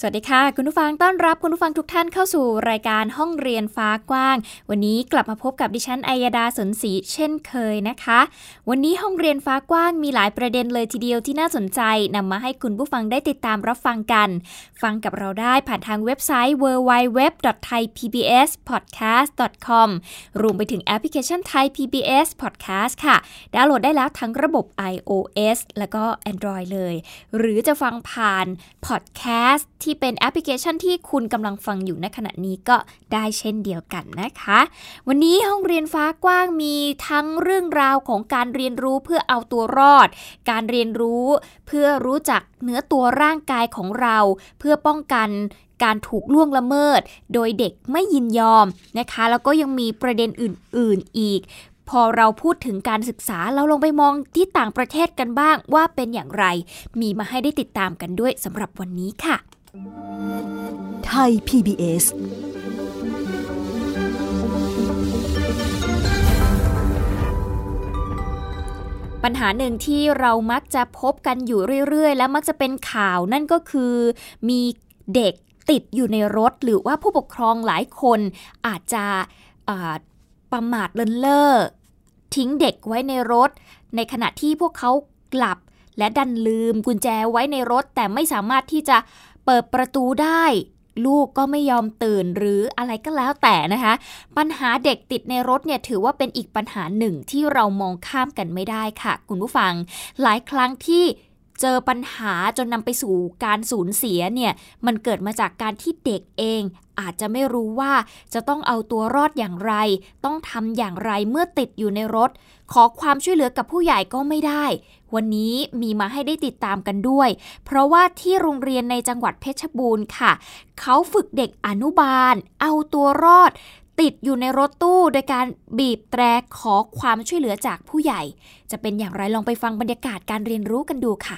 สวัสดีค่ะ คุณผู้ฟังต้อนรับคุณผู้ฟังทุกท่านเข้าสู่รายการห้องเรียนฟ้ากว้าง วันนี้กลับมาพบกับดิฉันอัยดาสนศรีเช่นเคยนะคะ วันนี้ห้องเรียนฟ้ากว้างมีหลายประเด็นเลยทีเดียวที่น่าสนใจนำมาให้คุณผู้ฟังได้ติดตามรับฟังกัน ฟังกับเราได้ผ่านทางเว็บไซต์ www.thaipbspodcast.com รวมไปถึงแอปพลิเคชัน Thai PBS Podcast ค่ะดาวน์โหลดได้แล้วทั้งระบบ iOS แล้วก็ Android เลย หรือจะฟังผ่าน Podcast ที่เป็นแอปพลิเคชันที่คุณกำลังฟังอยู่ในขณะนี้ก็ได้เช่นเดียวกันนะคะ วันนี้ห้องเรียนฟ้ากว้างมีทั้งเรื่องราวของการเรียนรู้เพื่อเอาตัวรอด การเรียนรู้เพื่อรู้จักเนื้อตัวร่างกายของเรา เพื่อป้องกันการถูกล่วงละเมิด โดยเด็กไม่ยินยอมนะคะ แล้วก็ยังมีประเด็นอื่น ๆ อีก พอเราพูดถึงการศึกษาเราลงไปมองที่ต่างประเทศกันบ้างว่าเป็นอย่างไร มีมาให้ได้ติดตามกันด้วยสำหรับวันนี้ค่ะ ไทย PBS ปัญหาหนึ่งที่เรามักจะพบกันอยู่เรื่อย ๆ และมักจะเป็นข่าวนั่นก็คือมีเด็กติดอยู่ในรถหรือว่าผู้ปกครองหลายคนอาจจะประมาทเลินเล่อทิ้งเด็กไว้ในรถ ในขณะที่พวกเขากลับและดันลืมกุญแจไว้ในรถ แต่ไม่สามารถที่จะ เปิดประตูได้ ลูกก็ไม่ยอมตื่นหรืออะไรก็แล้วแต่นะคะ ปัญหาเด็กติดในรถเนี่ยถือว่าเป็นอีกปัญหาหนึ่งที่เรามองข้ามกันไม่ได้ค่ะ คุณผู้ฟัง หลายครั้งที่ เจอปัญหาจนนำไปสู่การสูญเสียเนี่ยมันเกิดมาจากการที่เด็กเอง อาจจะไม่รู้ว่าจะต้องเอาตัวรอดอย่างไร ต้องทำอย่างไรเมื่อติดอยู่ในรถ ขอความช่วยเหลือกับผู้ใหญ่ก็ไม่ได้ วันนี้มีมาให้ได้ติดตามกันด้วย เพราะว่าที่โรงเรียนในจังหวัดเพชรบูรณ์ค่ะ เขาฝึกเด็กอนุบาล เอาตัวรอดติดอยู่ในรถตู้โดยการบีบแตรขอความช่วยเหลือจากผู้ใหญ่ จะเป็นอย่างไรลองไปฟังบรรยากาศการเรียนรู้กันดูค่ะ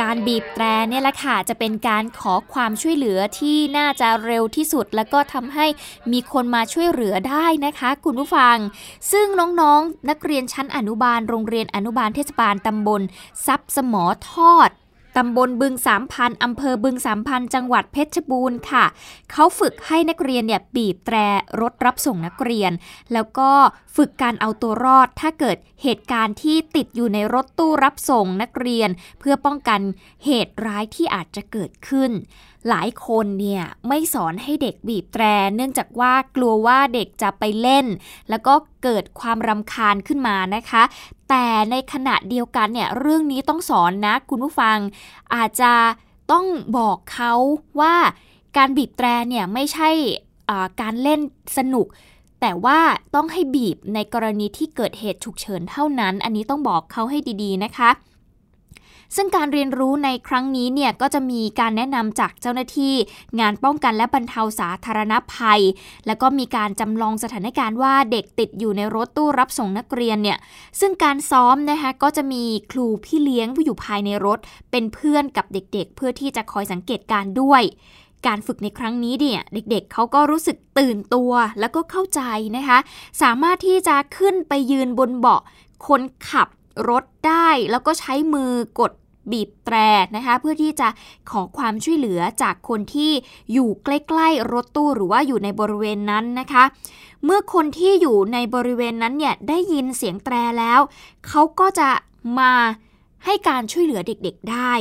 การบีบแตรเนี่ยแหละค่ะจะเป็นการขอความช่วยเหลือที่น่าจะเร็วที่สุด แล้วก็ทำให้มีคนมาช่วยเหลือได้นะคะ คุณผู้ฟัง ซึ่งน้องๆนนักเรียนชั้นอนุบาลโรงเรียนอนุบาลเทศบาลตำบล ซับสมอทอด ตำบลบึงสามพันอำเภอบึงสามพันจังหวัดเพชรบูรณ์ค่ะ เขาฝึกให้นักเรียนเนี่ยบีบแตรรถรับส่งนักเรียน แล้วก็ฝึกการเอาตัวรอด ถ้าเกิดเหตุการณ์ที่ติดอยู่ในรถตู้รับส่งนักเรียน เพื่อป้องกันเหตุร้ายที่อาจจะเกิดขึ้น หลายคนเนี่ยไม่สอนให้เด็กบีบแตร เนื่องจากว่ากลัวว่าเด็กจะไปเล่น แล้วก็เกิดความรำคาญขึ้นมานะคะ แต่ในขณะเดียวกันเนี่ยเรื่องนี้ต้องสอนนะคุณผู้ฟัง อาจจะต้องบอกเขาว่าการบีบแตรเนี่ยไม่ใช่การเล่นสนุกแต่ว่าต้องให้บีบในกรณีที่เกิดเหตุฉุกเฉินเท่านั้น อันนี้ต้องบอกเขาให้ดีๆนะคะ ซึ่งการเรียนรู้ในครั้งนี้เนี่ยก็จะมีการแนะนำจากเจ้าหน้าที่ งานป้องกันและบรรเทาสาธารณภัย แล้วก็มีการจำลองสถานการณ์ว่าเด็กติดอยู่ในรถตู้รับส่งนักเรียนเนี่ยซึ่งการซ้อมนะคะก็จะมีครูพี่เลี้ยงอยู่ภายในรถ เป็นเพื่อนกับเด็กๆเพื่อที่จะคอยสังเกตการด้วยการฝึกในครั้งนี้เนี่ยเด็กๆ เขาก็รู้สึกตื่นตัวแล้วก็เข้าใจนะคะ สามารถที่จะขึ้นไปยืนบนเบาะคนขับรถได้ แล้วก็ใช้มือกด บีบแตรนะคะเพื่อที่จะขอความช่วยเหลือจากคนที่อยู่ใกล้ๆรถตู้หรือว่าอยู่ในบริเวณนั้นนะคะ เมื่อคนที่อยู่ในบริเวณนั้นเนี่ยได้ยินเสียงแตรแล้ว เขาก็จะมาให้การช่วยเหลือเด็กๆได้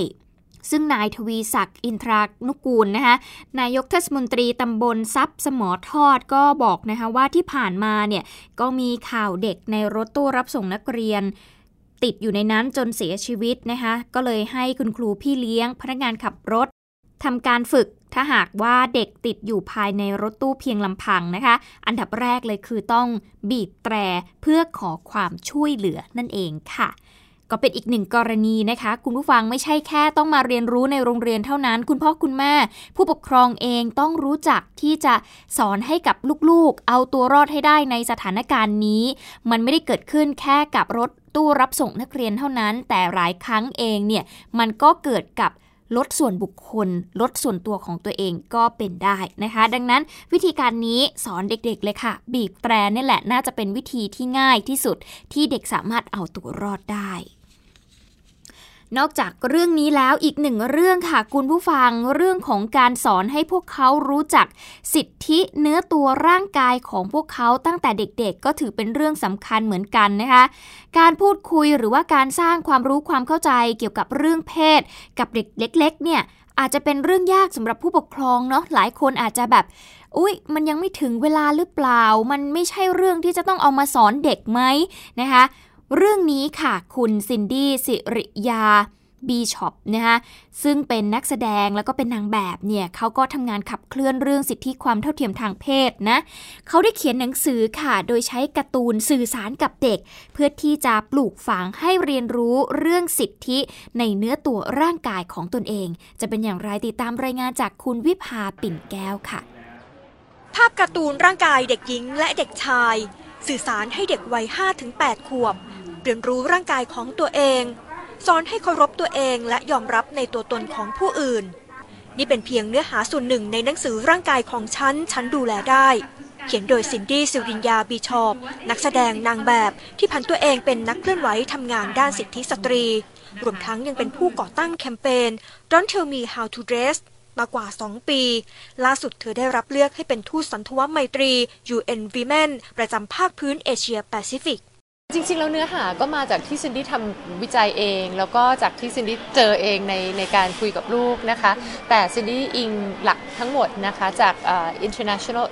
ซึ่งนายทวีศักดิ์อินทรานุกูลนะคะนายกเทศมนตรีตำบลซับสมอทอดก็บอกนะคะว่าที่ผ่านมาเนี่ยก็มีข่าวเด็กในรถตู้รับส่งนักเรียน ติดอยู่ในนั้นจนเสียชีวิตนะคะก็เลยให้คุณครูพี่เลี้ยง พนักงานขับรถทำการฝึกถ้าหากว่าเด็กติดอยู่ภายในรถตู้เพียงลำพังนะคะ อันดับแรกเลยคือต้องบีบแตรเพื่อขอความช่วยเหลือนั่นเองค่ะ ก็เป็นอีกหนึ่งกรณีนะคะ คุณผู้ฟังไม่ใช่แค่ต้องมาเรียนรู้ในโรงเรียนเท่านั้น คุณพ่อคุณแม่ ผู้ปกครองเองต้องรู้จักที่จะสอนให้กับลูกๆ เอาตัวรอดให้ได้ในสถานการณ์นี้ มันไม่ได้เกิดขึ้นแค่กับรถ ตู้รับส่งนักเรียนเท่านั้น แต่หลายครั้งเองเนี่ยมันก็เกิดกับลดส่วนบุคคล ลดส่วนตัวของตัวเองก็เป็นได้นะคะ ดังนั้นวิธีการนี้สอนเด็กๆเลยค่ะ บีบแตรนี่แหละน่าจะเป็นวิธีที่ง่ายที่สุดที่เด็กสามารถเอาตัวรอดได้ นอกจากเรื่องนี้แล้วอีกหนึ่งเรื่องค่ะคุณผู้ฟังเรื่องของการสอนให้พวกเขารู้จักสิทธิเนื้อตัวร่างกายของพวกเขาตั้งแต่เด็กๆ ก็ถือเป็นเรื่องสำคัญเหมือนกันนะคะ การพูดคุยหรือว่าการสร้างความรู้ความเข้าใจเกี่ยวกับเรื่องเพศ กับเด็กเล็ก ๆ เนี่ยอาจจะเป็นเรื่องยากสำหรับผู้ปกครองเนาะหลายคนอาจจะแบบอุ้ยมันยังไม่ถึงเวลาหรือเปล่า มันไม่ใช่เรื่องที่จะต้องเอามาสอนเด็กไหมนะคะ เรื่องนี้ค่ะ คุณซินดี้สิริยาบีช็อปนะคะซึ่งเป็นนักแสดงแล้วก็เป็นนางแบบเนี่ยเขาก็ทำงานขับเคลื่อนเรื่องสิทธิความเท่าเทียมทางเพศนะเขาได้เขียนหนังสือค่ะ โดยใช้การ์ตูนสื่อสารกับเด็ก เพื่อที่จะปลูกฝังให้เรียนรู้เรื่องสิทธิในเนื้อตัวร่างกายของตนเอง จะเป็นอย่างไรติดตามรายงานจากคุณวิภาปิ่นแก้วค่ะ ภาพการ์ตูนร่างกายเด็กหญิงและเด็กชาย สื่อสารให้เด็กวัย5-8ขวบ เรียนรู้ร่างกายของตัวเอง สอนให้เคารพตัวเองและยอมรับในตัวตนของผู้อื่น นี่เป็นเพียงเนื้อหาส่วนหนึ่งในหนังสือร่างกายของฉัน ฉันดูแลได้ เขียนโดยซินดี้สิรินยาบีชอบ นักแสดงนางแบบที่พันตัวเองเป็นนักเคลื่อนไหวทำงานด้านสิทธิสตรี รวมทั้งยังเป็นผู้ก่อตั้งแคมเปญ Don't Tell Me How to Dress มากว่า 2 ปี ล่าสุดเธอได้รับเลือกให้เป็นทูตสันทวไมตรี UN Women ประจำภาคพื้นเอเชียแปซิฟิก จริงๆ แล้วเนื้อหาก็มาจากที่ซินดี้ทำวิจัยเอง แล้วก็จากที่ซินดี้เจอเองในในการคุยกับลูกนะคะ แต่ซินดี้อิงหลักทั้งหมดนะคะจาก international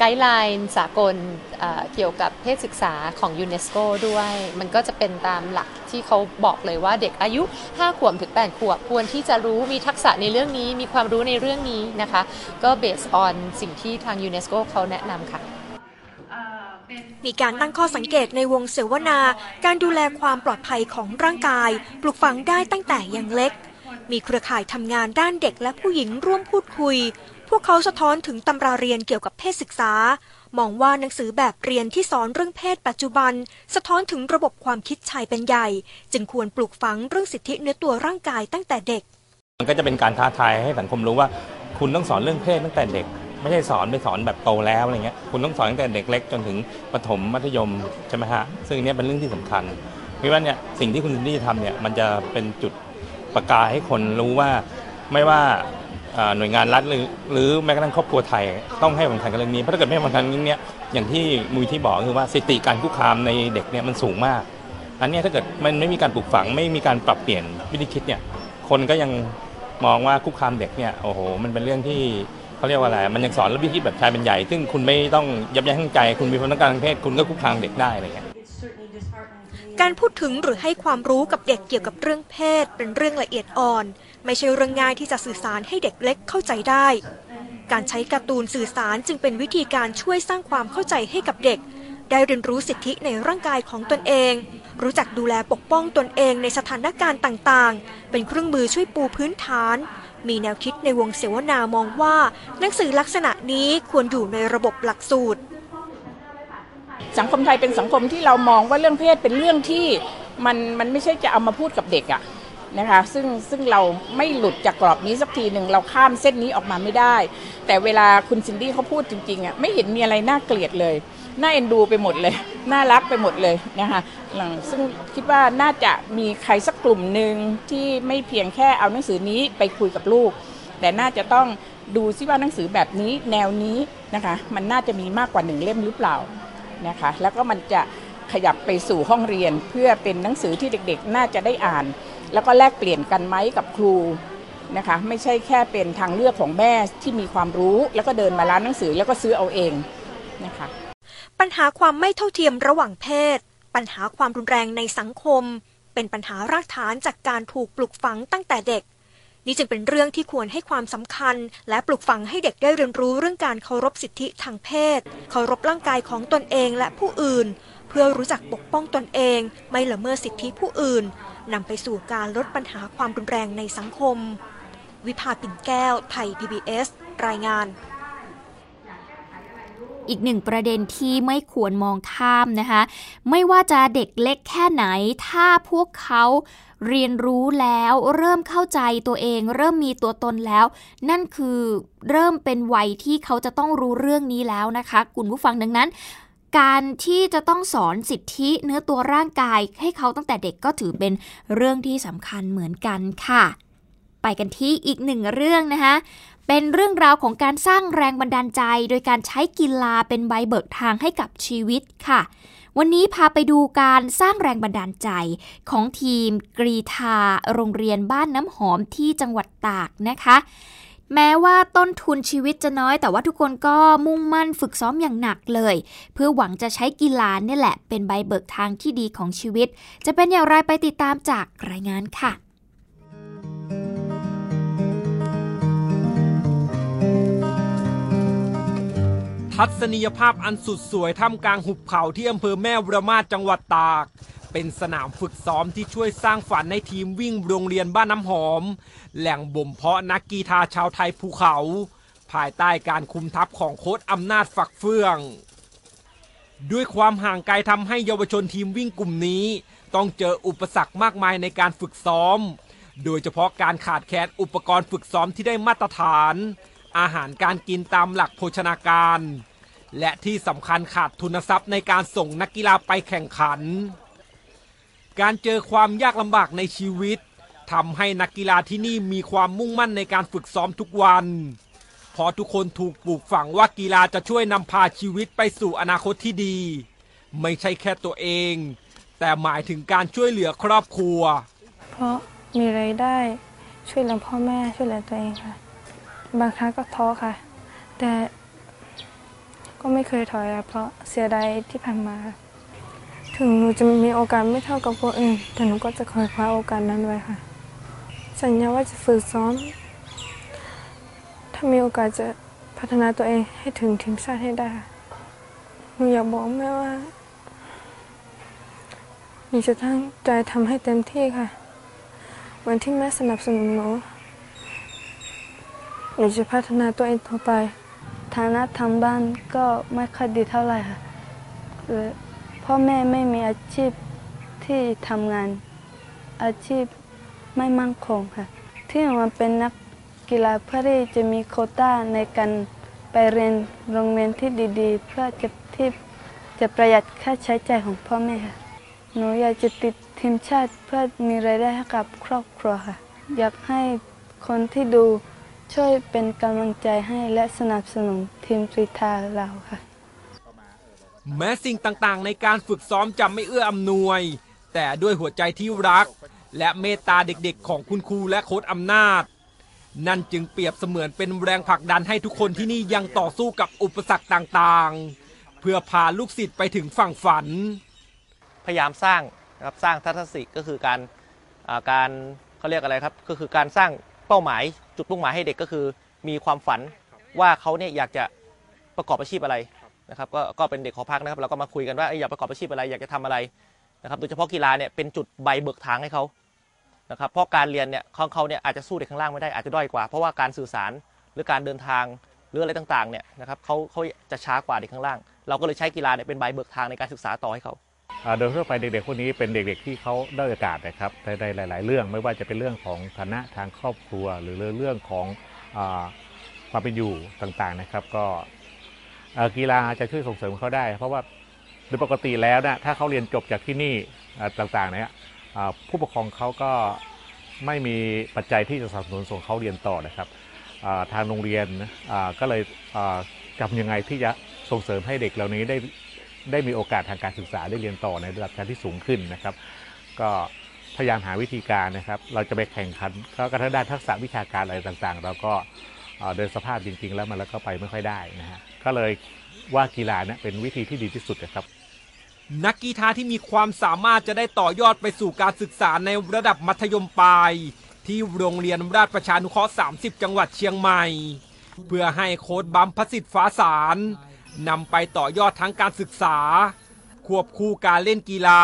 guideline สากลเกี่ยวกับเพศศึกษาของยูเนสโกด้วย มันก็จะเป็นตามหลักที่เขาบอกเลยว่าเด็กอายุ 5 ขวบถึง 8 ขวบควรที่จะรู้มีทักษะในเรื่องนี้มีความรู้ในเรื่องนี้นะคะ ก็ based on สิ่งที่ทางยูเนสโกเขาแนะนำค่ะ มีการตั้งข้อสังเกตในวงเสวนา การดูแลความปลอดภัยของร่างกาย ปลูกฝังได้ตั้งแต่ยังเล็ก มีเครือข่ายทำงานด้านเด็กและผู้หญิงร่วมพูดคุย พวกเขาสะท้อนถึงตำราเรียนเกี่ยวกับเพศศึกษา มองว่าหนังสือแบบเรียนที่สอนเรื่องเพศปัจจุบัน สะท้อนถึงระบบความคิดชายเป็นใหญ่ จึงควรปลูกฝังเรื่องสิทธิเนื้อตัวร่างกายตั้งแต่เด็ก มันก็จะเป็นการท้าทายให้สังคมรู้ว่า คุณต้องสอนเรื่องเพศตั้งแต่เด็ก ไม่ใช่สอนไปสอนแบบโตแล้วอะไรเงี้ยคุณต้องสอนตั้งแต่เด็กเล็กจนถึงประถมมัธยมใช่ไหมฮะซึ่งนี้เป็นเรื่องที่สำคัญพราะว่าเนี่ยสิ่งที่คุณซินดี้ทำเนี่ยมันจะเป็นจุดประกายให้คนรู้ว่าไม่ว่าหน่วยงานรัฐหรือหรือแม้กระทั่งครอบครัวไทยต้องให้ความสำคัญกับเรื่องนี้เพราะถ้าเกิดไม่ให้ความสำคัญเรื่องนี้อย่างที่มูลที่บอกคือว่าสติการคุกคามในเด็กเนี่ยมันสูงมาก อันนี้ถ้าเกิดมันไม่มีการปลูกฝังไม่มีการปรับเปลี่ยนวิธีคิดเนี่ยคนก็ยังมองว่าคุกคามเด็กเนี่ยโอ้โหมันเป็นเรื่องที่ เขาเรียกว่าอะไร มันยังสอนระเบียบแบบชายเป็นใหญ่ ซึ่งคุณไม่ต้องยับยั้งใจ คุณมีความต้องการทางเพศ คุณก็คุกคามเด็กได้อะไรเงี้ย การพูดถึงหรือให้ความรู้กับเด็กเกี่ยวกับเรื่องเพศ เป็นเรื่องละเอียดอ่อน ไม่ใช่เรื่องง่ายที่จะสื่อสารให้เด็กเล็กเข้าใจได้ การใช้การ์ตูนสื่อสารจึงเป็นวิธีการช่วยสร้างความเข้าใจให้กับเด็ก ได้เรียนรู้สิทธิในร่างกายของตนเอง รู้จักดูแลปกป้องตนเองในสถานการณ์ต่างๆ เป็นเครื่องมือช่วยปูพื้นฐาน มีแนวคิดในวงเสวนามองว่า หนังสือลักษณะนี้ควรอยู่ในระบบหลักสูตร สังคมไทยเป็นสังคมที่เรามองว่าเรื่องเพศเป็นเรื่องที่มันมันไม่ใช่จะเอามาพูดกับเด็กอะนะคะซึ่งซึ่งเราไม่หลุดจากกรอบนี้สักทีหนึ่งเราข้ามเส้นนี้ออกมาไม่ได้ แต่เวลาคุณซินดี้เขาพูดจริงๆอะไม่เห็นมีอะไรน่าเกลียดเลย น่าเอ็นดูไปหมดเลย น่ารักไปหมดเลยนะคะซึ่งคิดว่าน่าจะมีใครสักกลุ่มหนึ่งที่ไม่เพียงแค่เอาหนังสือนี้ไปคุยกับลูก แต่น่าจะต้องดูซิว่าหนังสือแบบนี้แนวนี้นะคะ มันน่าจะมีมากกว่าหนึ่งเล่มหรือเปล่านะคะ แล้วก็มันจะขยับไปสู่ห้องเรียนเพื่อเป็นหนังสือที่เด็กๆ น่าจะได้อ่าน แล้วก็แลกเปลี่ยนกันไหมกับครูนะคะไม่ใช่แค่เป็นทางเลือกของแม่ที่มีความรู้ แล้วก็เดินมาร้านหนังสือแล้วก็ซื้อเอาเองนะคะ ปัญหาความไม่เท่าเทียมระหว่างเพศ ปัญหาความรุนแรงในสังคม เป็นปัญหารากฐานจากการถูกปลูกฝังตั้งแต่เด็ก นี่จึงเป็นเรื่องที่ควรให้ความสำคัญ และปลูกฝังให้เด็กได้เรียนรู้เรื่องการเคารพสิทธิทางเพศ เคารพร่างกายของตนเองและผู้อื่น เพื่อรู้จักปกป้องตนเอง ไม่ละเมิดสิทธิผู้อื่นนำไปสู่การลดปัญหาความรุนแรงในสังคม วิภาปิ่นแก้ว ไทย PBS รายงาน อีกหนึ่งประเด็นที่ไม่ควรมองข้ามนะคะ ไม่ว่าจะเด็กเล็กแค่ไหน ถ้าพวกเขาเรียนรู้แล้วเริ่มเข้าใจตัวเอง เริ่มมีตัวตนแล้ว นั่นคือเริ่มเป็นวัยที่เขาจะต้องรู้เรื่องนี้แล้วนะคะ คุณผู้ฟังดังนั้นการที่จะต้องสอนสิทธิเนื้อตัวร่างกายให้เขาตั้งแต่เด็กก็ถือเป็นเรื่องที่สำคัญเหมือนกันค่ะ ไปกันที่อีกหนึ่งเรื่องนะคะ เป็นเรื่องราวของการสร้างแรงบันดาลใจ โดยการใช้กีฬาเป็นใบเบิกทางให้กับชีวิตค่ะ วันนี้พาไปดูการสร้างแรงบันดาลใจของทีมกรีธาโรงเรียนบ้านน้ำหอมที่จังหวัดตากนะคะแม้ว่าต้นทุนชีวิตจะน้อย แต่ว่าทุกคนก็มุ่งมั่นฝึกซ้อมอย่างหนักเลย เพื่อหวังจะใช้กีฬาเนี่ยแหละ เป็นใบเบิกทางที่ดีของชีวิต จะเป็นอย่างไรไปติดตามจากรายงานค่ะ ทัศนียภาพอันสุดสวยท่ามกลางหุบเขาที่อำเภอแม่ระมาดจังหวัดตาก เป็นสนามฝึกซ้อมที่ช่วยสร้างฝันในทีมวิ่งโรงเรียนบ้านน้ำหอม แหล่งบ่มเพาะนักกีฬาชาวไทยภูเขา ภายใต้การคุมทัพของโค้ชอำนาจฝักเฟื่อง ด้วยความห่างไกลทำให้เยาวชนทีมวิ่งกลุ่มนี้ ต้องเจออุปสรรคมากมายในการฝึกซ้อม โดยเฉพาะการขาดแคลนอุปกรณ์ฝึกซ้อมที่ได้มาตรฐาน อาหารการกินตามหลักโภชนาการ และที่สำคัญขาดทุนทรัพย์ในการส่งนักกีฬาไปแข่งขัน การเจอความยากลำบากในชีวิตทำให้นักกีฬาที่นี่มีความมุ่งมั่นในการฝึกซ้อมทุกวันเพราะทุกคนถูกปลูกฝังว่ากีฬาจะช่วยนำพาชีวิตไปสู่อนาคตที่ดี ไม่ใช่แค่ตัวเอง แต่หมายถึงการช่วยเหลือครอบครัว เพราะมีไรายได้ช่วยเหลือพ่อแม่ช่วยเหลือตัวเองค่ะ บางครั้งก็ท้อค่ะ แต่ก็ไม่เคยถอยอะเพราะเสียดายที่ผ่านมา ถึงหนูจะมีโอกาสไม่เท่ากับคนอื่นแต่หนูก็จะคอยคว้าโอกาสนั้นไว้ค่ะ สัญญาว่าจะฝึกซ้อม ถ้ามีโอกาสจะพัฒนาตัวเองให้ถึงทีมชาติให้ได้หนูอยากบอกแม่ว่าหนูจะตั้งใจทำให้เต็มที่ค่ะเหมือนที่แม่สนับสนุนหนู หนูจะพัฒนาตัวเองต่อไป ฐานะทางบ้านก็ไม่ค่อยดีเท่าไหร่ค่ะพ่อแม่ไม่มีอาชีพที่ทำงาน อาชีพไม่มั่นคงค่ะ ที่หนูมาเป็นนักกีฬาเพื่อที่จะมีโคต้าในการไปเรียนโรงเรียนที่ดีๆ เพื่อจะที่จะประหยัดค่าใช้จ่ายของพ่อแม่ค่ะ หนูอยากจะติดทีมชาติเพื่อมีรายได้ให้กับครอบครัวค่ะ อยากให้คนที่ดู ช่วยเป็นกำลังใจให้และสนับสนุนทีมกรีธาเราค่ะ แม้สิ่งต่างๆ ในการฝึกซ้อมจะไม่เอื้ออำนวย แต่ด้วยหัวใจที่รัก และเมตตาเด็กๆ ของคุณครูและโค้ชอำนาจ นั่นจึงเปรียบเสมือนเป็นแรงผลักดันให้ทุกคนที่นี่ยังต่อสู้กับอุปสรรคต่างๆ เพื่อพาลูกศิษย์ไปถึงฝั่งฝัน พยายามสร้างนะครับสร้างทัศนคติก็คือการอ่าการเขาเรียกอะไรครับก็คือการสร้าง เป้าหมายจุดมุ่งหมายให้เด็กก็คือ มีความฝันว่าเขาเนี่ยอยากจะประกอบอาชีพอะไรนะครับก็ก็เป็นเด็กขอพักนะครับเราก็มาคุยกันว่าเอ้ยอยากประกอบอาชีพอะไรอยากจะทำอะไรนะครับโดยเฉพาะกีฬาเนี่ยเป็นจุดใบเบิกทางให้เขานะครับเพราะการเรียนเนี่ยของเขาเนี่ยอาจจะสู้เด็กข้างล่างไม่ได้อาจจะด้อยกว่า เพราะว่าการสื่อสารหรือการเดินทางหรืออะไรต่างๆเนี่ยนะครับเขาเขาจะช้ากว่าเด็กข้างล่าง เราก็เลยใช้กีฬาเนี่ยเป็นใบเบิกทางในการศึกษาต่อให้เขา โดยทั่วไปเด็กๆพวกนี้เป็นเด็กๆที่เขาได้โอกาสนะครับในในหลาย ๆ เรื่องไม่ว่าจะเป็นเรื่องของฐานะทางครอบครัว หรือเรื่องของอความเป็นอยู่ต่างๆนะครับ ก็กีฬาจะช่วยส่งเสริมเขาได้ เพราะว่าโดยปกติแล้วนะถ้าเขาเรียนจบจากที่นี่ต่างๆเนี่ยผู้ปกครองเขาก็ไม่มีปัจจัยที่จะสนับสนุนส่งเขาเรียนต่อนะครับทางโรงเรียนก็เลยทำยังไงที่จะส่งเสริมให้เด็กเหล่านี้ได้ ได้มีโอกาสทางการศึกษาได้เรียนต่อในระดับการที่สูงขึ้นนะครับ ก็พยายามหาวิธีการนะครับ เราจะไปแข่งขันก็กระทั่งด้านทักษะวิชาการอะไรต่างๆ เราก็เอ่อโดยสภาพจริง ๆ แล้วมันแล้วก็ไปไม่ค่อยได้นะฮะก็เลยว่ากีฬาเนี่ยเป็นวิธีที่ดีที่สุดนะครับ นักกีฬาที่มีความสามารถจะได้ต่อยอดไปสู่การศึกษาในระดับมัธยมปลายที่โรงเรียนราชประชานุเคราะห์ 30 จังหวัดเชียงใหม่ เพื่อให้โค้ดบัมพสิทธิ์ฟ้าสาร นำไปต่อยอดทั้งการศึกษา ควบคู่การเล่นกีฬา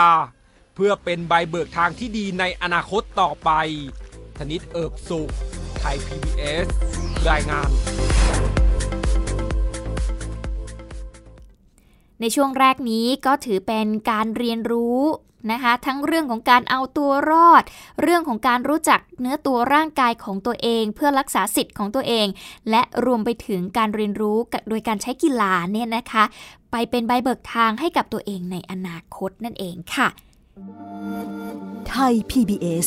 เพื่อเป็นใบเบิกทางที่ดีในอนาคตต่อไป ธนิตเอิบสุข ไทย PBS รายงาน ในช่วงแรกนี้ก็ถือเป็นการเรียนรู้ นะคะทั้งเรื่องของการเอาตัวรอด เรื่องของการรู้จักเนื้อตัวร่างกายของตัวเอง เพื่อรักษาสิทธิ์ของตัวเอง และรวมไปถึงการเรียนรู้โดยการใช้กีฬาเนี่ยนะคะ ไปเป็นใบเบิกทางให้กับตัวเองในอนาคตนั่นเองค่ะ ไทย PBS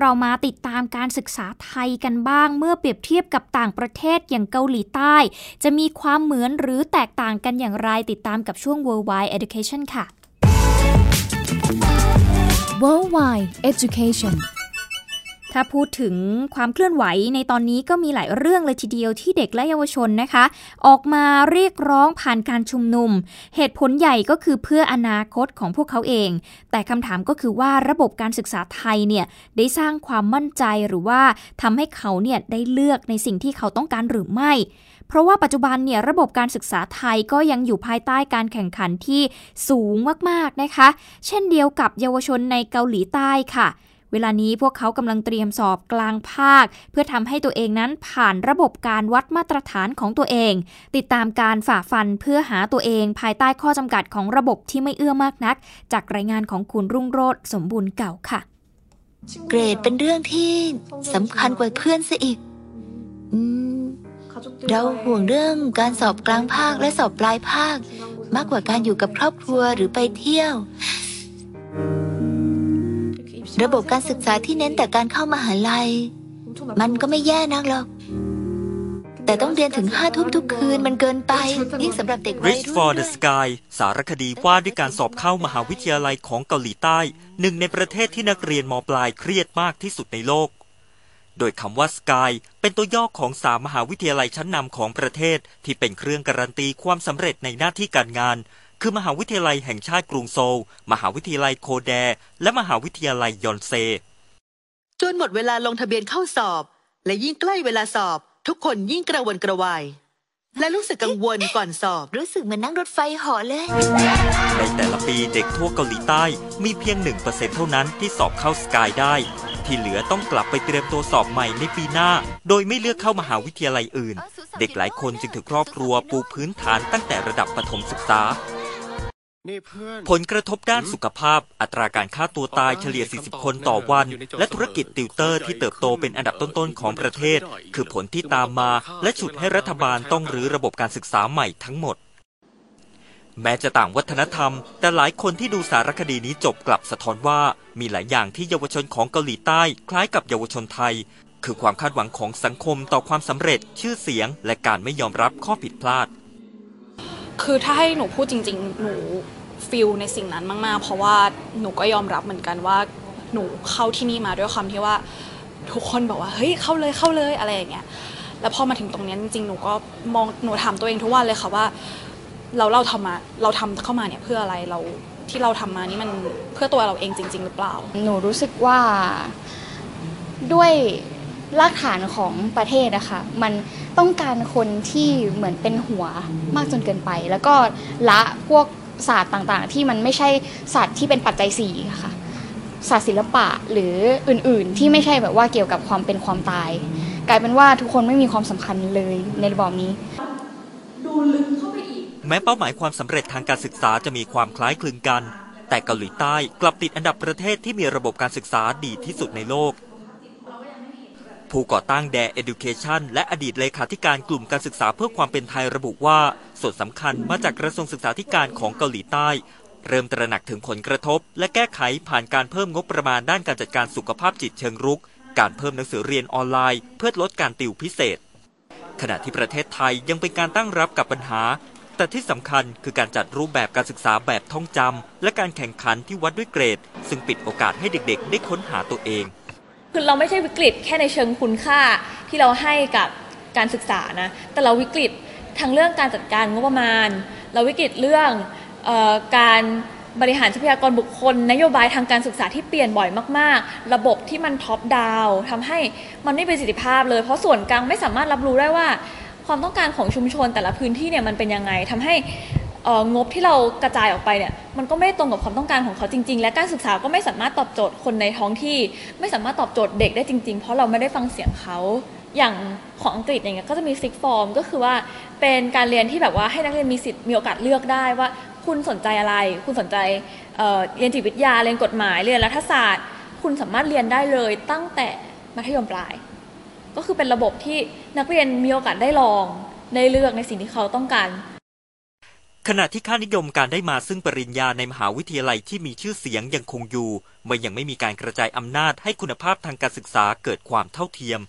เรามาติดตามการศึกษาไทยกันบ้าง เมื่อเปรียบเทียบกับต่างประเทศอย่างเกาหลีใต้ จะมีความเหมือนหรือแตกต่างกันอย่างไรติดตามกับช่วง Worldwide Education ค่ะ Worldwide Education ถ้าพูดถึงความเคลื่อนไหวในตอนนี้ก็มีหลายเรื่องเลยทีเดียวที่เด็กและเยาวชนนะคะ ออกมาเรียกร้องผ่านการชุมนุม เหตุผลใหญ่ก็คือเพื่ออนาคตของพวกเขาเอง แต่คำถามก็คือว่าระบบการศึกษาไทยเนี่ยได้สร้างความมั่นใจหรือว่าทำให้เขาเนี่ยได้เลือกในสิ่งที่เขาต้องการหรือไม่เพราะว่าปัจจุบันเนี่ยระบบการศึกษาไทยก็ยังอยู่ภายใต้การแข่งขันที่สูงมากๆนะคะ เช่นเดียวกับเยาวชนในเกาหลีใต้ค่ะ เวลานี้พวกเขากำลังเตรียมสอบกลางภาค เพื่อทำให้ตัวเองนั้นผ่านระบบการวัดมาตรฐานของตัวเอง ติดตามการฝ่าฟันเพื่อหาตัวเองภายใต้ข้อจำกัดของระบบที่ไม่เอื้อมากนัก จากรายงานของคุณรุ่งโรธสมบูรณ์เก่าค่ะ เกรดเป็นเรื่องที่สำคัญกว่าเพื่อนซะอีกเราห่วงเรื่องการสอบกลางภาคและสอบปลายภาค มากกว่าการอยู่กับครอบครัวหรือไปเที่ยว ระบบการศึกษาที่เน้นแต่การเข้ามหาลัย มันก็ไม่แย่นักหรอก แต่ต้องเรียนถึงห้าทุ่มทุกคืนมันเกินไป ยิ่งสำหรับเด็กวัยรุ่น Reach for the Sky สารคดีว่าด้วยการสอบเข้ามหาวิทยาลัยของเกาหลีใต้ หนึ่งในประเทศที่นักเรียนมปลายเครียดมากที่สุดในโลก โดยคำว่า Sky เป็นตัวย่อของสามมหาวิทยาลัยชั้นนำของประเทศที่เป็นเครื่องการันตีความสำเร็จในหน้าที่การงาน คือมหาวิทยาลัยแห่งชาติกรุงโซล มหาวิทยาลัยโคแด และมหาวิทยาลัยยอนเซ จนหมดเวลาลงทะเบียนเข้าสอบ และยิ่งใกล้เวลาสอบ ทุกคนยิ่งกระวนกระวาย และรู้สึกกังวลก่อนสอบ รู้สึกเหมือนนั่งรถไฟเหาะเลย ในแต่ละปีเด็กทั่วเกาหลีใต้มีเพียง 1%เท่านั้นที่สอบเข้าสกายได้ ที่เหลือต้องกลับไปเตรียมตัวสอบใหม่ในปีหน้า โดยไม่เลือกเข้ามหาวิทยาลัยอื่น เด็กหลายคนจึงถือครอบครัวปูพื้นฐานตั้งแต่ระดับประถมศึกษา ผลกระทบด้านสุขภาพ อัตราการฆ่าตัวตายเฉลี่ย 40 คนต่อวัน และธุรกิจติวเตอร์ที่เติบโตเป็นอันดับต้นๆของประเทศ คือผลที่ตามมา และฉุดให้รัฐบาลต้องรื้อระบบการศึกษาใหม่ทั้งหมด แม้จะต่างวัฒนธรรม แต่หลายคนที่ดูสารคดีนี้จบกลับสะท้อนว่า มีหลายอย่างที่เยาวชนของเกาหลีใต้คล้ายกับเยาวชนไทย คือความคาดหวังของสังคมต่อความสำเร็จ ชื่อเสียง และการไม่ยอมรับข้อผิดพลาด คือถ้าให้หนูพูดจริง ๆ หนูฟิลในสิ่งนั้นมาก ๆ เพราะว่าหนูก็ยอมรับเหมือนกันว่าหนูเข้าที่นี่มาด้วยความที่ว่าทุกคนบอกว่าเฮ้ยเข้าเลยเข้าเลยอะไรอย่างเงี้ยแล้วพอมาถึงตรงนี้จริงๆหนูก็มองหนูถามตัวเองทุกวันเลยค่ะว่า เราเราทำมาเราทำเข้ามาเนี่ยเพื่ออะไรเราที่เราทำมานี่มันเพื่อตัวเราเองจริง ๆ หรือเปล่า หนูรู้สึกว่าด้วย รากฐานของประเทศอะคะ่ะมันต้องการคนที่เหมือนเป็นหัวมากจนเกินไป แล้วก็ละพวกศาสตร์ต่างๆ ที่มันไม่ใช่ศาสตร์ที่เป็นปัจจัยสี่ค่ะศาสตร์ศิลปะหรืออื่นๆ ที่ไม่ใช่แบบว่าเกี่ยวกับความเป็นความตาย กลายเป็นว่าทุกคนไม่มีความสำคัญเลยในระบอบนี้ ดูลึกเข้าไปอีก แม้เป้าหมายความสำเร็จทางการศึกษาจะมีความคล้ายคลึงกัน แต่เกาหลีใต้กลับติดอันดับประเทศที่มีระบบการศึกษาดีที่สุดในโลก ผู้ก่อตั้งแด Education และอดีตเลขาธิการกลุ่มการศึกษาเพื่อความเป็นไทยระบุว่า ส่วนสำคัญมาจากกระทรวงศึกษาธิการของเกาหลีใต้ เริ่มตระหนักถึงผลกระทบ และแก้ไขผ่านการเพิ่มงบประมาณด้านการจัดการสุขภาพจิตเชิงรุก การเพิ่มหนังสือเรียนออนไลน์ เพื่อลดการติวพิเศษ ขณะที่ประเทศไทยยังเป็นการตั้งรับกับปัญหา แต่ที่สำคัญคือการจัดรูปแบบการศึกษาแบบท่องจำและการแข่งขันที่วัดด้วยเกรด ซึ่งปิดโอกาสให้เด็กๆ ได้ค้นหาตัวเอง คือเราไม่ใช่วิกฤตแค่ในเชิงคุณค่าที่เราให้กับการศึกษานะ แต่เราวิกฤตทั้งเรื่องการจัดการงบประมาณ เราวิกฤตเรื่องออการบริหารทรัพยากรบุคคล นโยบายทางการศึกษาที่เปลี่ยนบ่อยมาก ๆ ระบบที่มัน top down ทำให้มันไม่ประสิทธิภาพเลย เพราะส่วนกลางไม่สามารถรับรู้ได้ว่า ความต้องการของชุมชนแต่ละพื้นที่เนี่ยมันเป็นยังไงทำให้ งบที่เรากระจายออกไปเนี่ยมันก็ไม่ตรงกับความต้องการของเขาจริง ๆ และการศึกษาก็ไม่สามารถตอบโจทย์คนในท้องที่ ไม่สามารถตอบโจทย์เด็กได้จริง ๆ เพราะเราไม่ได้ฟังเสียงเขาอย่างของอังกฤษอย่างเงี้ยก็จะมี sixth form ก็คือว่าเป็นการเรียนที่แบบว่าให้นักเรียนมีสิทธิ์มีโอกาสเลือกได้ว่า คุณสนใจอะไร คุณสนใจเเรียนจิตวิทยาเรียนกฎหมายเรียนรัฐศาสตร์ คุณสามารถเรียนได้เลยตั้งแต่มัธยมปลาย ก็คือเป็นระบบที่นักเรียนมีโอกาสได้ลองได้เลือกในสิ่งที่เขาต้องการ ขณะที่ค่านิยมการได้มาซึ่งปริญญาในมหาวิทยาลัยที่มีชื่อเสียงยังคงอยู่มันยังไม่มีการกระจายอำนาจให้คุณภาพทางการศึกษาเกิดความเท่าเทียม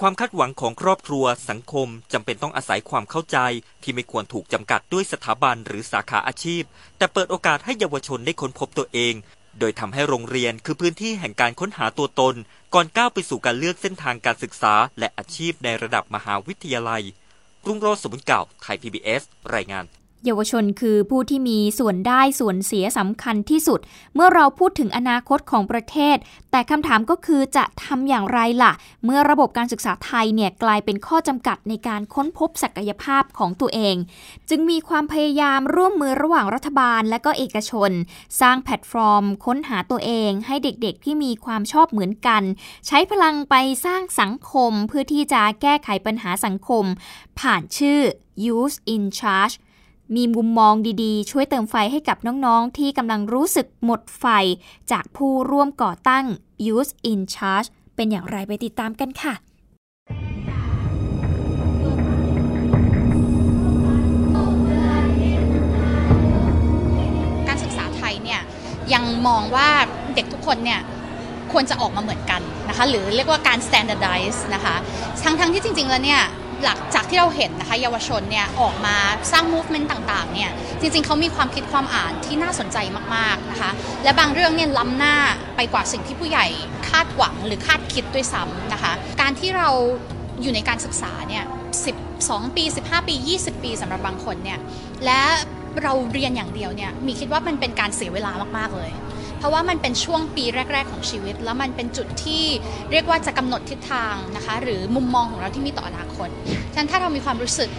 ความคาดหวังของครอบครัว สังคมจำเป็นต้องอาศัยความเข้าใจ ที่ไม่ควรถูกจำกัดด้วยสถาบันหรือสาขาอาชีพ แต่เปิดโอกาสให้เยาวชนได้ค้นพบตัวเอง โดยทำให้โรงเรียนคือพื้นที่แห่งการค้นหาตัวตน ก่อนก้าวไปสู่การเลือกเส้นทางการศึกษา และอาชีพในระดับมหาวิทยาลัยรุ่งโรจน์สมุนเก่าไทย PBS รายงาน เยาวชนคือผู้ที่มีส่วนได้ส่วนเสียสำคัญที่สุด เมื่อเราพูดถึงอนาคตของประเทศ แต่คำถามก็คือจะทำอย่างไรล่ะ เมื่อระบบการศึกษาไทยเนี่ยกลายเป็นข้อจำกัดในการค้นพบศักยภาพของตัวเอง จึงมีความพยายามร่วมมือระหว่างรัฐบาล และก็เอกชน สร้างแพลตฟอร์ม ค้นหาตัวเอง ให้เด็กๆ ที่มีความชอบเหมือนกัน ใช้พลังไปสร้างสังคมเพื่อที่จะแก้ไขปัญหาสังคม ผ่านชื่อ Youth in Charge มีมุมมองดีๆ ช่วยเติมไฟให้กับน้องๆ ที่กำลังรู้สึกหมดไฟ จากผู้ร่วมก่อตั้ง Youth in Charge เป็นอย่างไรไปติดตามกันค่ะการศึกษาไทยเนี่ยยังมองว่าเด็กทุกคนเนี่ยควรจะออกมาเหมือนกันนะคะหรือเรียกว่าการ standardize นะคะทั้งๆที่จริงๆแล้วเนี่ย หลักจากที่เราเห็นนะคะเยาวชนเนี่ยออกมาสร้าง movement ต่างๆเนี่ยจริงๆเขามีความคิดความอ่านที่น่าสนใจมากๆนะคะและบางเรื่องเนี่ยล้ำหน้าไปกว่าสิ่งที่ผู้ใหญ่คาดหวังหรือคาดคิดด้วยซ้ำนะคะการที่เราอยู่ในการศึกษาเนี่ย12 ปี 15 ปี 20 ปีสำหรับบางคนเนี่ยและเราเรียนอย่างเดียวเนี่ยมีคิดว่ามันเป็นการเสียเวลามากๆเลย เพราะว่ามันเป็นช่วงปีแรก ๆ ของชีวิต แล้วมันเป็นจุดที่เรียกว่าจะกำหนดทิศทางนะคะ หรือมุมมองของเราที่มีต่ออนาคตฉะนั้นถ้าเรามีความรู้สึก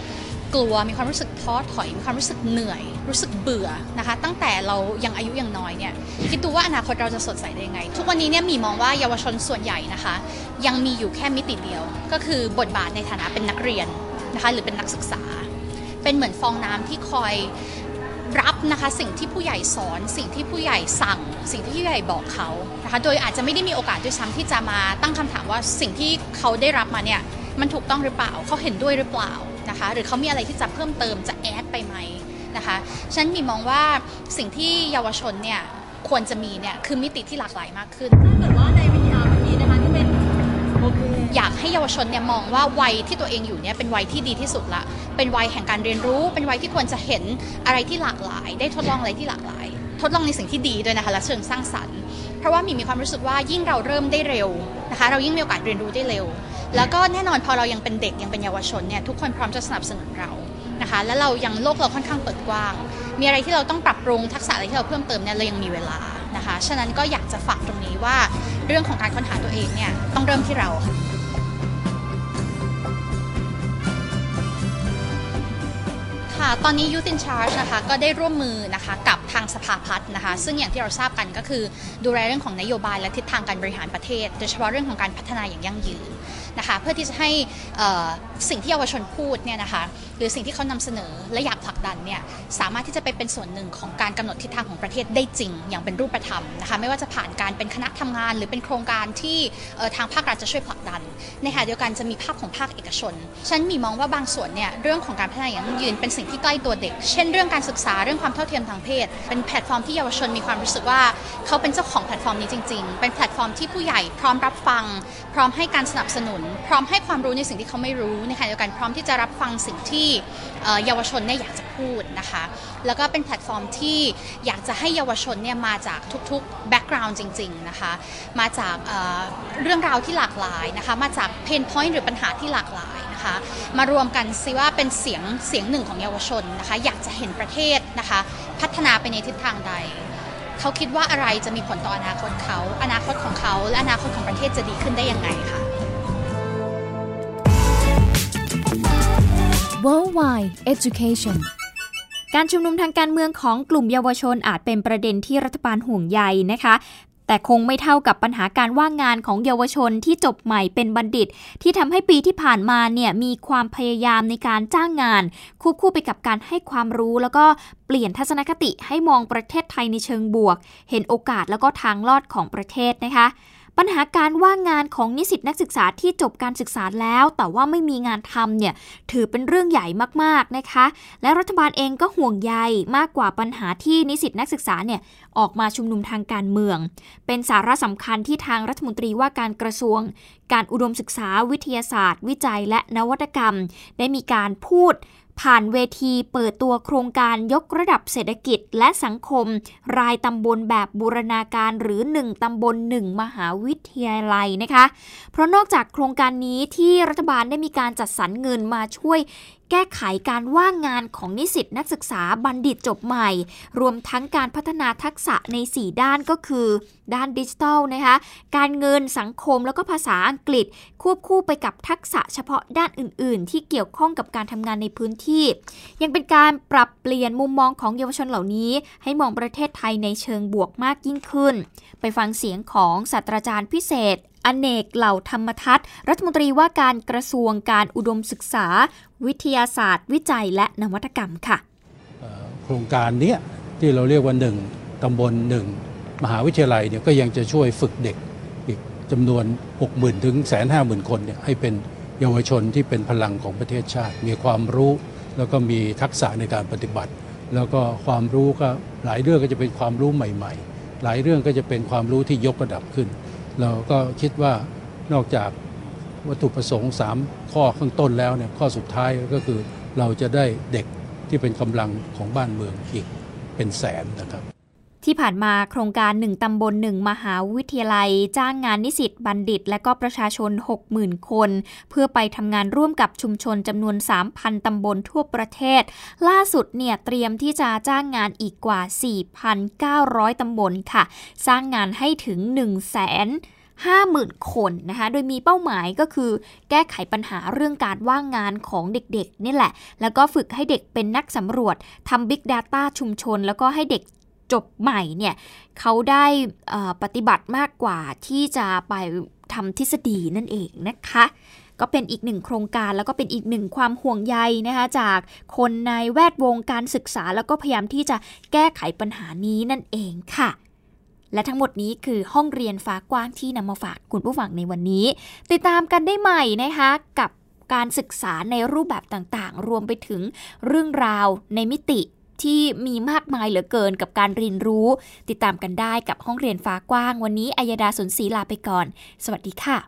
กลัวมีความรู้สึกท้อถอย มีความรู้สึกเหนื่อย รู้สึกเบื่อนะคะ ตั้งแต่เรายังอายุยังน้อยเนี่ยคิดดูว่าอนาคตเราจะสดใสได้ยังไง ทุกวันนี้เนี่ยมีมองว่าเยาวชนส่วนใหญ่นะคะ ยังมีอยู่แค่มิติเดียว ก็คือบทบาทในฐานะเป็นนักเรียนนะคะหรือเป็นนักศึกษา เป็นเหมือนฟองน้ำที่คอย รับนะคะสิ่งที่ผู้ใหญ่สอนสิ่งที่ผู้ใหญ่สั่ง สิ่งที่ผู้ใหญ่บอกเขานะคะโดยอาจจะไม่ได้มีโอกาสด้วยซ้ำที่จะมาตั้งคำถามว่าสิ่งที่เขาได้รับมาเนี่ยมันถูกต้องหรือเปล่าเขาเห็นด้วยหรือเปล่านะคะหรือเขามีอะไรที่จะเพิ่มเติมจะแอดไปไหมนะคะฉันมีมองว่าสิ่งที่เยาวชนเนี่ยควรจะมีเนี่ยคือมิติที่หลากหลายมากขึ้นถ้าเกิดว่าใน อยากให้เยาวชนเนี่ยมองว่าวัยที่ตัวเองอยู่เนี่ยเป็นวัยที่ดีที่สุดละ เป็นวัยแห่งการเรียนรู้ เป็นวัยที่ควรจะเห็นอะไรที่หลากหลาย ได้ทดลองอะไรที่หลากหลาย ทดลองในสิ่งที่ดีด้วยนะคะและเชิงสร้างสรรค์ เพราะว่ามีมีความรู้สึกว่ายิ่งเราเริ่มได้เร็วนะคะ เรายิ่งมีโอกาสเรียนรู้ได้เร็ว แล้วก็แน่นอนพอเรายังเป็นเด็กยังเป็นเยาวชนเนี่ยทุกคนพร้อมจะสนับสนุนเรานะคะและเรายังโลกเราค่อนข้างเปิดกว้าง มีอะไรที่เราต้องปรับปรุงทักษะอะไรที่เราเพิ่มเติมเนี่ยเรายังมีเวลานะคะ ฉะนั้นก็อยากจะฝากตรงนี้ว่าเรื่องของการค้นหาตัวเองเนี่ยต้องเริ่มที่เราค่ะ ค่ะ ตอนนี้ Youth in Charge นะคะก็ได้ร่วมมือนะคะกับทางสภาพัฒน์นะคะ ซึ่งอย่างที่เราทราบกันก็คือดูแลเรื่องของนโยบายและทิศทางการบริหารประเทศ โดยเฉพาะเรื่องของการพัฒนาอย่างยั่งยืน นะคะเพื่อที่จะให้สิ่งที่เยาวชนพูดเนี่ยนะคะหรือสิ่งที่เขานำเสนอและอยากผลักดันเนี่ยสามารถที่จะไปเป็นส่วนหนึ่งของการกำหนดทิศทางของประเทศได้จริง อย่างเป็นรูปธรรมนะคะไม่ว่าจะผ่านการเป็นคณะทำงาน หรือเป็นโครงการที่ทางภาครัฐจะช่วยผลักดันในขณะเดียวกันจะมีภาพของภาคเอกชน ฉันมีมองว่าบางส่วนเนี่ยเรื่องของการพัฒนาอย่างยืนเป็นสิ่งที่ใกล้ตัวเด็ก เช่นเรื่องการศึกษาเรื่องความเท่าเทียมทางเพศ เป็นแพลตฟอร์มที่เยาวชนมีความรู้สึกว่าเขาเป็นเจ้าของแพลตฟอร์มนี้จริง ๆ เป็นแพลตฟอร์มที่ผู้ใหญ่พร้อมรับฟัง พร้อมให้การสนับสนุนพร้อมให้ความรู้ในสิ่งที่เขาไม่รู้ในขณะเดียวกันพร้อมที่จะรับฟังสิ่งที่เยาวชนเนี่ยอยากจะพูดนะคะ แล้วก็เป็นแพลตฟอร์มที่อยากจะให้เยาวชนเนี่ยมาจากทุกๆ background จริงๆนะคะ มาจากเเรื่องราวที่หลากหลายนะคะ มาจาก pain point หรือปัญหาที่หลากหลายนะคะ มารวมกันซิว่าเป็นเสียงเสียงหนึ่งของเยาวชนนะคะ อยากจะเห็นประเทศนะคะ พัฒนาไปในทิศทางใดเขาคิดว่าอะไรจะมีผลต่ออนาคตเขา อนาคตของเขา และอนาคตของประเทศจะดีขึ้นได้ยังไงค่ะ Worldwide Education การชุมนุมทางการเมืองของกลุ่มเยาวชนอาจเป็นประเด็นที่รัฐบาลห่วงใยนะคะ แต่คงไม่เท่ากับปัญหาการว่างงานของเยาวชนที่จบใหม่เป็นบัณฑิต ที่ทำให้ปีที่ผ่านมาเนี่ยมีความพยายามในการจ้างงาน ควบคู่ไปกับการให้ความรู้แล้วก็เปลี่ยนทัศนคติให้มองประเทศไทยในเชิงบวก เห็นโอกาสแล้วก็ทางลอดของประเทศนะคะ ปัญหาการว่างงานของนิสิตนักศึกษาที่จบการศึกษาแล้ว แต่ว่าไม่มีงานทำเนี่ยถือเป็นเรื่องใหญ่มากๆนะคะ และรัฐบาลเองก็ห่วงใยมากกว่าปัญหาที่นิสิตนักศึกษาเนี่ยออกมาชุมนุมทางการเมือง เป็นสาระสำคัญที่ทางรัฐมนตรีว่าการกระทรวง การอุดมศึกษาวิทยาศาสตร์ วิจัยและนวัตกรรม ได้มีการพูด ผ่านเวทีเปิดตัวโครงการยกระดับเศรษฐกิจและสังคม รายตำบลแบบบูรณาการหรือ 1 ตำบล 1 มหาวิทยาลัยนะคะ เพราะนอกจากโครงการนี้ที่รัฐบาลได้มีการจัดสรรเงินมาช่วย ก้ไขการว่างงานของนิสิตนักศึกษาบัณฑิตจบใหม่ รวมทั้งการพัฒนาทักษะใน 4 ด้านก็คือ ด้านดิจิทัลนะคะการเงินสังคมแล้วก็ภาษาอังกฤษ ควบคู่ไปกับทักษะเฉพาะด้านอื่น ๆ ที่เกี่ยวข้องกับการทำงานในพื้นที่ ยังเป็นการปรับเปลี่ยนมุมมองของเยาวชนเหล่านี้ ให้มองประเทศไทยในเชิงบวกมากยิ่งขึ้น ไปฟังเสียงของศาสตราจารย์พิเศษ อเนกเหล่าธรรมทัศน์รัฐมนตรีว่าการกระทรวงการอุดมศึกษา วิทยาศาสตร์ วิจัยและนวัตกรรมค่ะโครงการนี้ที่เราเรียกว่าหนึ่งตำบลหนึ่งมหาวิทยาลัยเนี่ยก็ยังจะช่วยฝึกเด็กอีกจำนวน 60,000 ถึงแสนห้าหมื่นคนเนี่ยให้เป็นเยาวชนที่เป็นพลังของประเทศชาติ มีความรู้แล้วก็มีทักษะในการปฏิบัติ แล้วก็ความรู้ก็หลายเรื่องก็จะเป็นความรู้ใหม่ ๆ หลายเรื่องก็จะเป็นความรู้ที่ยกระดับขึ้น เราก็คิดว่านอกจากวัตถุประสงค์ 3 ข้อข้างต้นแล้วเนี่ยข้อสุดท้ายก็คือเราจะได้เด็กที่เป็นกำลังของบ้านเมืองอีกเป็นแสนนะครับ ที่ผ่านมาโครงการ 1 ตำบล 1 มหาวิทยาลัย จ้างงานนิสิตบัณฑิต และก็ประชาชน 60,000 คน เพื่อไปทำงานร่วมกับชุมชนจำนวน 3,000 ตำบลทั่วประเทศ ล่าสุดเนี่ยเตรียมที่จะจ้างงานอีกกว่า 4,900 ตำบลค่ะ สร้างงานให้ถึง 1 0 0 0 0แสน50,000 คนนะคะ โดยมีเป้าหมายก็คือ แก้ไขปัญหาเรื่องการว่างงานของเด็กๆ นี่แหละ แล้วก็ฝึกให้เด็กเป็นนักสำรวจทำ Big Data ชุมชน แล้วก็ให้เด็ก จบใหม่เนี่ยเขาได้ปฏิบัติมากกว่าที่จะไปทำทฤษฎีนั่นเองนะคะ ก็เป็นอีกหนึ่งโครงการแล้วก็เป็นอีกหนึ่งความห่วงใยนะคะจากคนในแวดวงการศึกษา แล้วก็พยายามที่จะแก้ไขปัญหานี้นั่นเองค่ะและทั้งหมดนี้คือห้องเรียนฟ้ากว้างที่นำมาฝากคุณผู้ฟังในวันนี้ ติดตามกันได้ใหม่นะคะกับการศึกษาในรูปแบบต่างๆ รวมไปถึงเรื่องราวในมิติ ที่มีมากมายเหลือเกินกับการเรียนรู้ ติดตามกันได้กับห้องเรียนฟ้ากว้าง วันนี้ อัยดาสนศรีลาไปก่อน สวัสดีค่ะ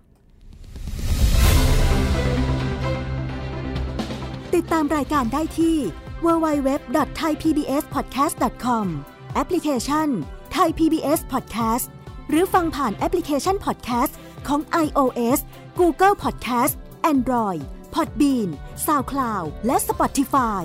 ติดตามรายการได้ที่ www.thaipbspodcast.com แอปพลิเคชัน Thai PBS Podcast หรือฟังผ่านแอปพลิเคชัน Podcast ของ iOS Google Podcast Android Podbean SoundCloud และ Spotify